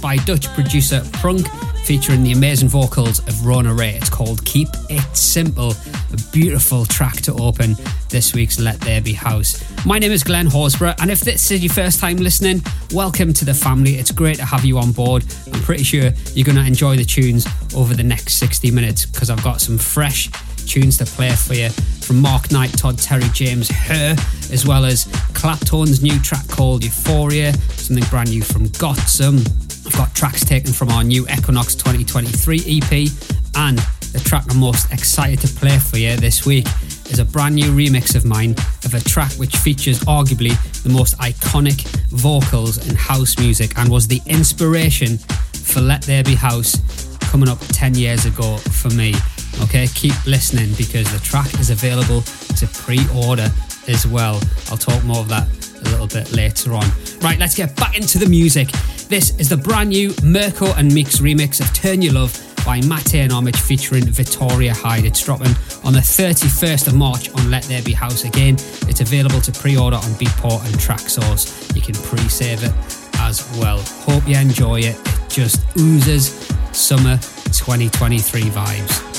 By Dutch producer Prunk featuring the amazing vocals of Rona Ray. It's called Keep It Simple, a beautiful track to open this week's Let There Be House. My name is Glen Horsborough, and if this is your first time listening, welcome to the family. It's great to have you on board. I'm pretty sure you're going to enjoy the tunes over the next 60 minutes because I've got some fresh tunes to play for you from Mark Knight, Todd Terry, James Hurr, as well as Claptone's new track called Euphoria, something brand new from GotSome. Tracks taken from our new Equinox 2023 EP, and the track I'm most excited to play for you this week is a brand new remix of mine of a track which features arguably the most iconic vocals in house music and was the inspiration for Let There Be House coming up 10 years ago for me. Okay, keep listening because the track is available to pre order as well. I'll talk more of that a little bit later on. Right, let's get back into the music. This is the brand new Mirko and Meex remix of Turn Your Love by Mattei and Omich featuring Vittoria Hyde. It's dropping on the 31st of March on Let There Be House again. It's available to pre order on Beatport and Traxsource. You can pre save it as well. Hope you enjoy it. It just oozes summer 2023 vibes.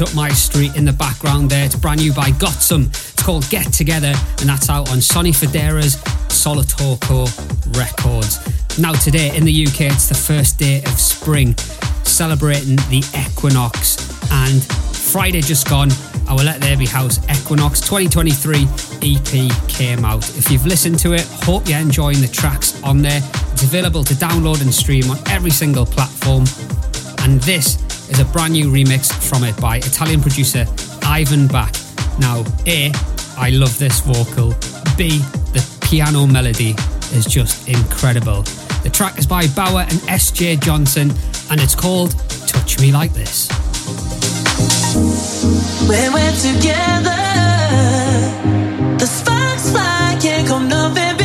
Up my street in the background there. It's brand new by GotSome. It's called Get Together and that's out on Sonny Fodera's Solotoko Records. Now, today in the UK, it's the first day of spring, celebrating the equinox. And Friday just gone, our Let There Be House Equinox 2023 EP came out. If you've listened to it, hope you're enjoying the tracks on there. It's available to download and stream on every single platform. And this is a brand new remix from it by Italian producer Yvvan Back. Now, A, I love this vocal. B, the piano melody is just incredible. The track is by Bauuer and SJ Johnson and it's called Touch Me Like This. When we're together, the sparks fly, can't come nothing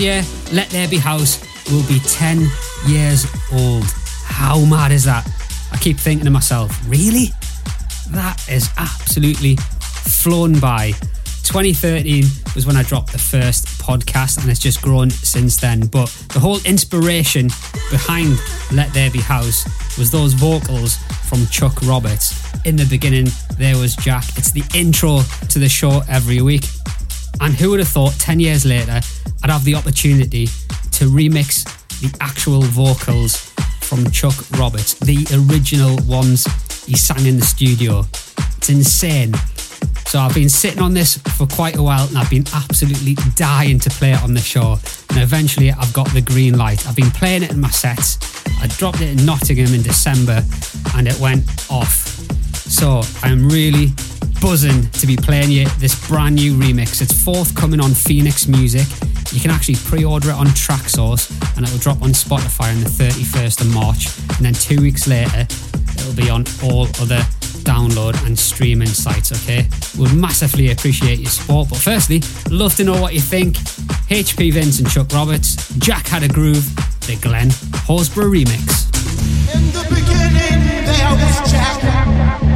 year, Let There Be House will be 10 years old. How mad is that? I keep thinking to myself, really? That is absolutely flown by. 2013 was when I dropped the first podcast, and it's just grown since then. But the whole inspiration behind Let There Be House was those vocals from Chuck Roberts. In the beginning, there was Jack. It's the intro to the show every week. And who would have thought 10 years later, I'd have the opportunity to remix the actual vocals from Chuck Roberts, the original ones he sang in the studio. It's insane. So I've been sitting on this for quite a while and I've been absolutely dying to play it on the show. And eventually I've got the green light. I've been playing it in my sets. I dropped it in Nottingham in December and it went off. So I'm really buzzing to be playing you this brand new remix. It's forthcoming on Phoenix Music. You can actually pre-order it on Traxsource and it will drop on Spotify on the 31st of March. And then two weeks later, it'll be on all other download and streaming sites, okay? We'd massively appreciate your support. But firstly, love to know what you think. HP Vince and Chuck Roberts, Jack Had a Groove, the Glen Horsborough remix. In the beginning, there was Jack.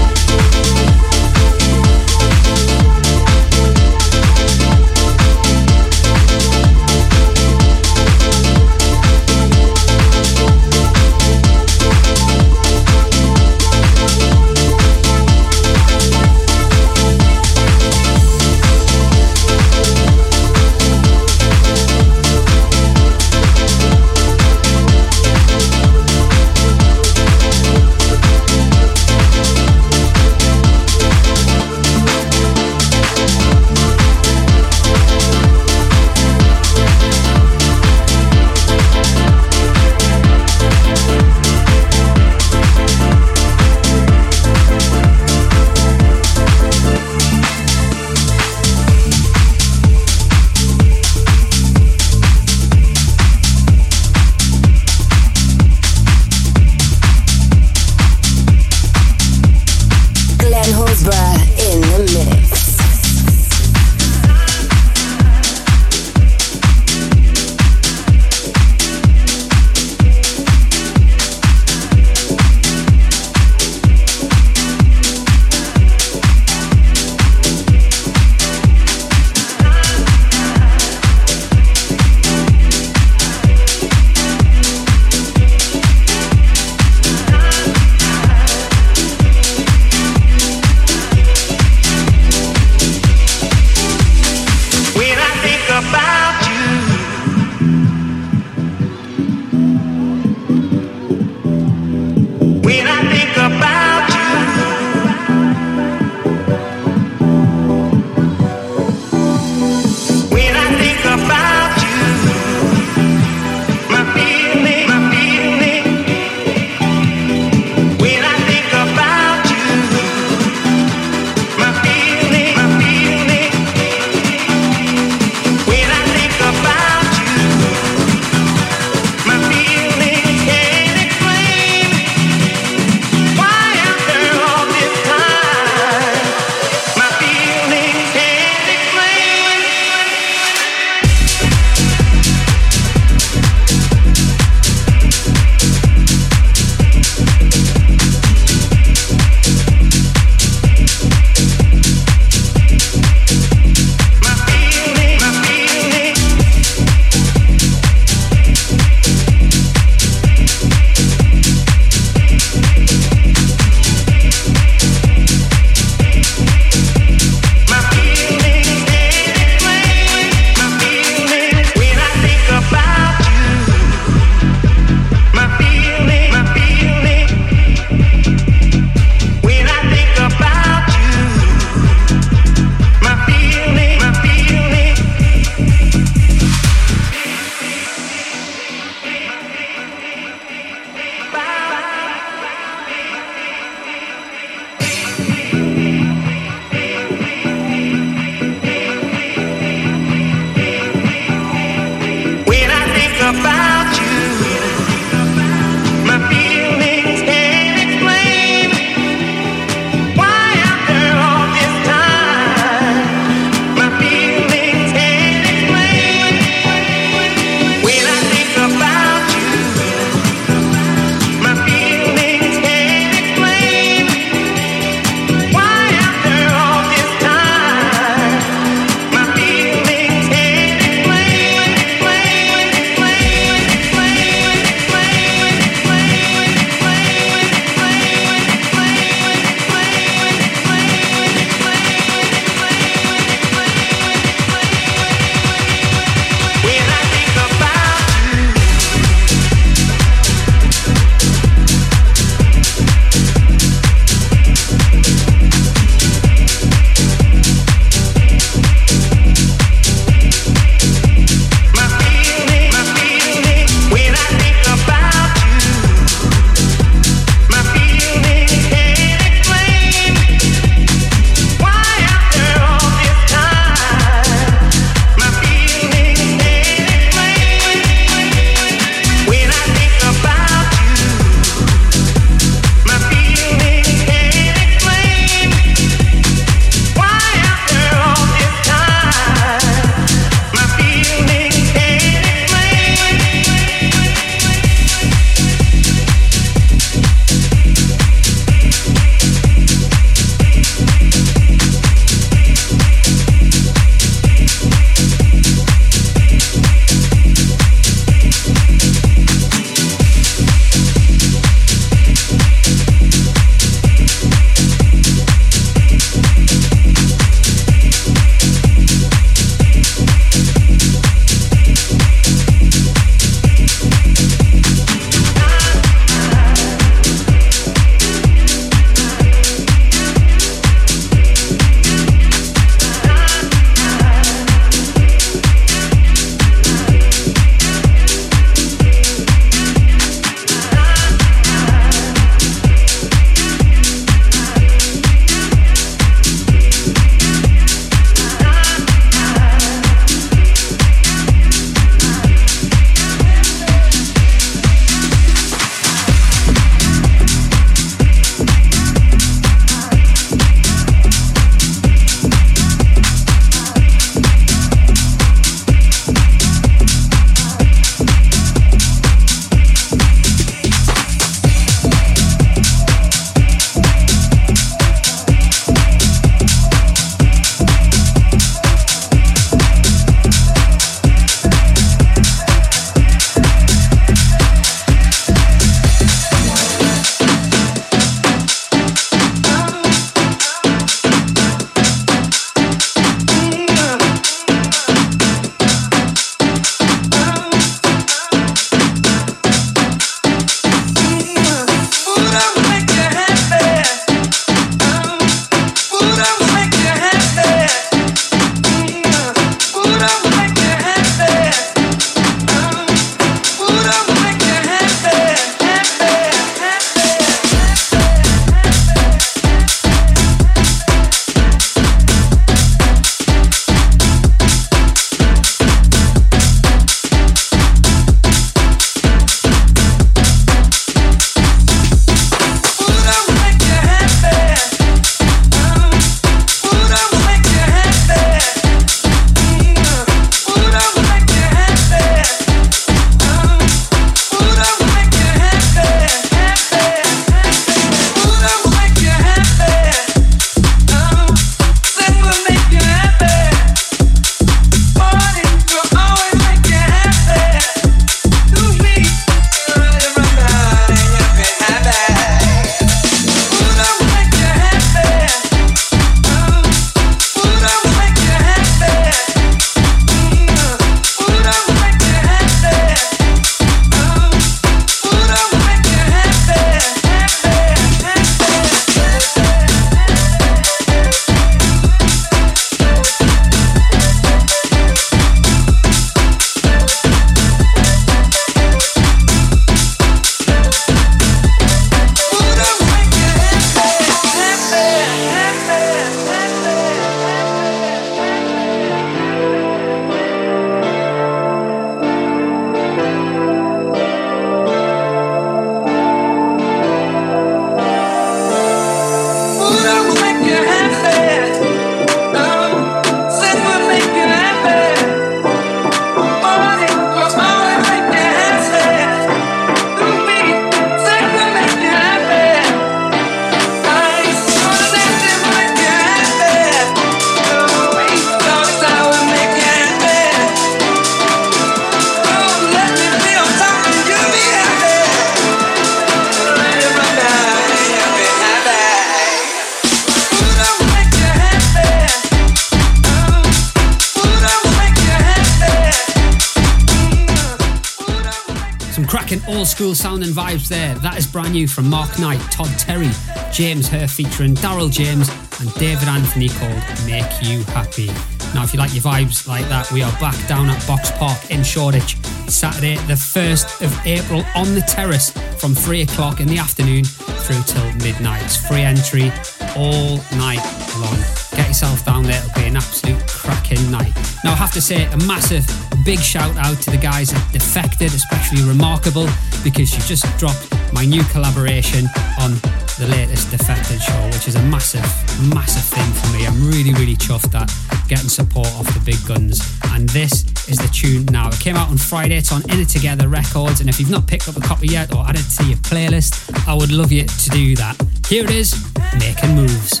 Cracking old school sound and vibes there. That is brand new from Mark Knight, Todd Terry, James Hurr featuring Darryl James and David Anthony called Make You Happy. Now, if you like your vibes like that, we are back down at Boxpark in Shoreditch Saturday, the 1st of April on the terrace from 3 o'clock in the afternoon through till midnight. Free entry all night long. Get yourself down there, it'll be an absolute cracking night. Now, I have to say a massive, big shout out to the guys at Defected, especially Remarkable, because you just dropped my new collaboration on the latest Defected show, which is a massive, massive thing for me. I'm really, really chuffed at getting support off the big guns. And this is the tune now. It came out on Friday, it's on In It Together Records. And if you've not picked up a copy yet or added to your playlist, I would love you to do that. Here it is Making Moves.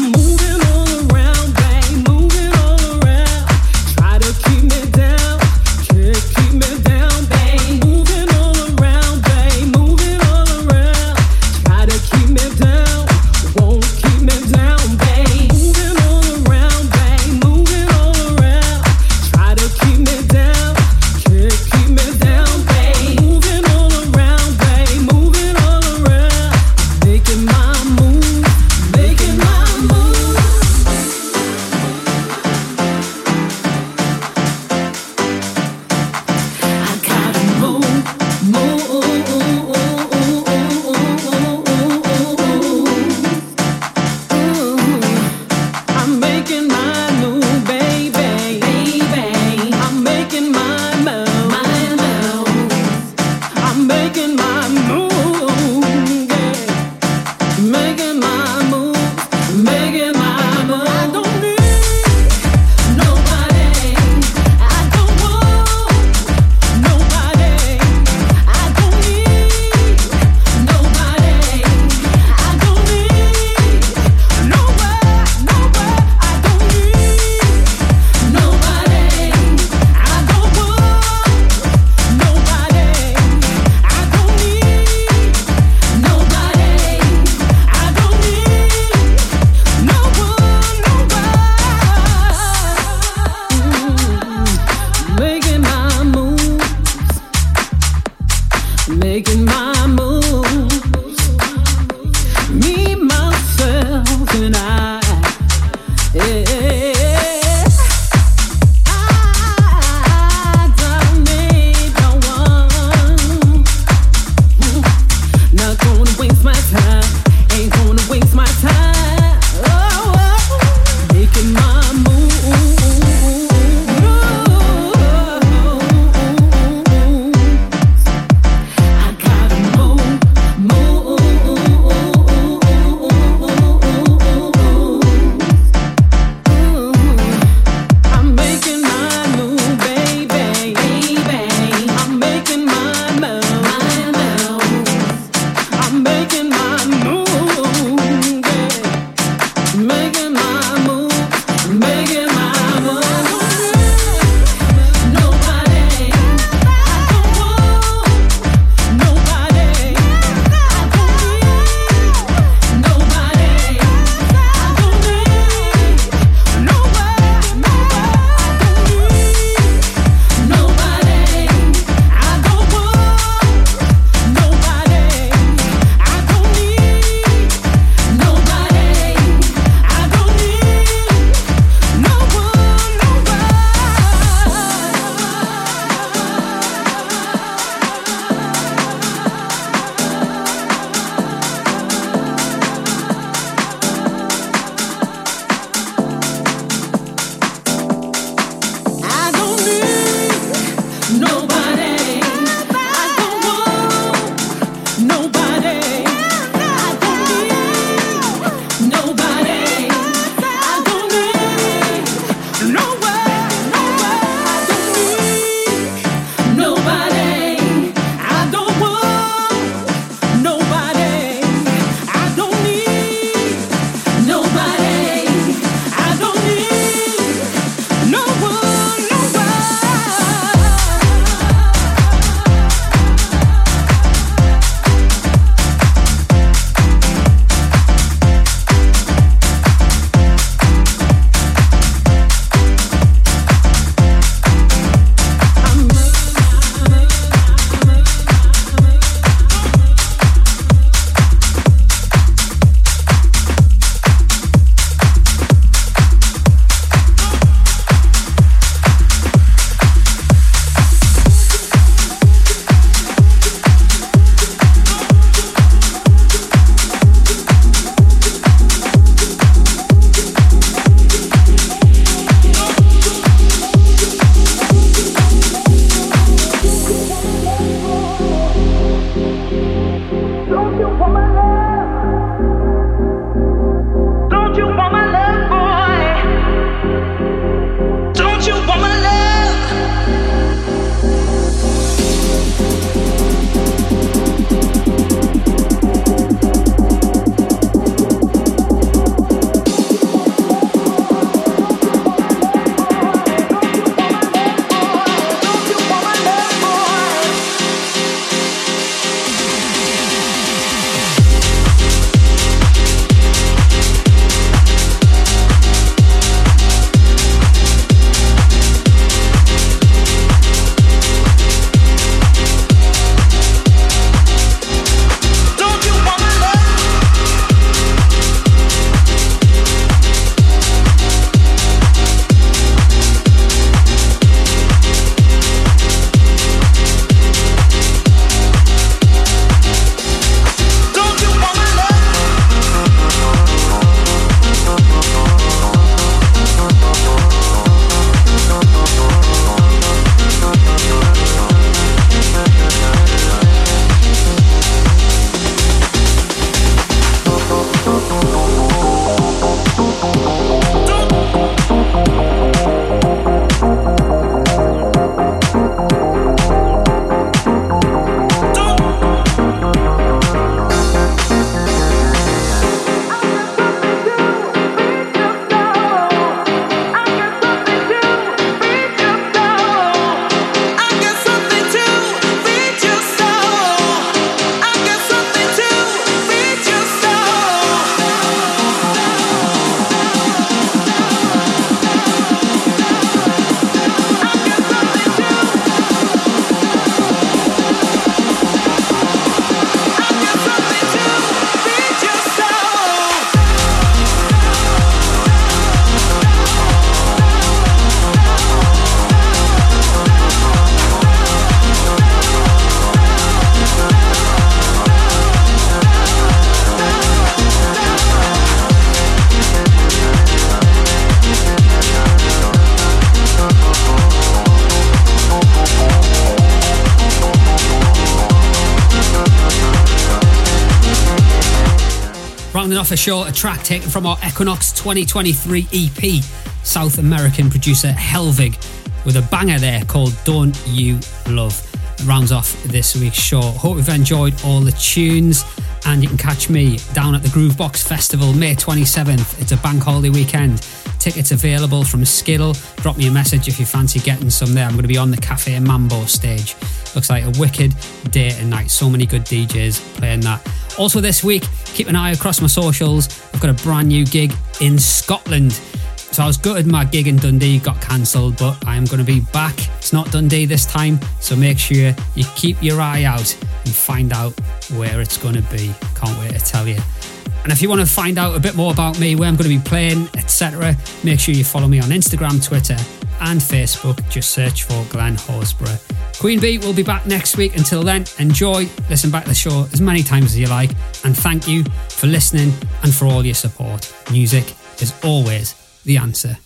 I'm moving all show, a track taken from our Equinox 2023 EP, South American producer Helvig, with a banger there called Don't You Love. rounds off this week's show. Hope you've enjoyed all the tunes, and you can catch me down at the Groovebox Festival May 27th. It's a bank holiday weekend. Tickets available from Skiddle. Drop me a message if you fancy getting some there. I'm going to be on the Cafe Mambo stage. Looks like a wicked day and night. So many good DJs playing that. Also, this week, keep an eye across my socials. I've got a brand new gig in Scotland. So I was gutted my gig in Dundee got cancelled, but I am going to be back. It's not Dundee this time, so make sure you keep your eye out and find out where it's going to be. Can't wait to tell you. And if you want to find out a bit more about me, where I'm going to be playing, etc., make sure you follow me on Instagram, Twitter, and Facebook. Just search for Glen Horsborough. Queen Bee will be back next week. Until then, enjoy, listen back to the show as many times as you like, and thank you for listening and for all your support. Music is always the answer.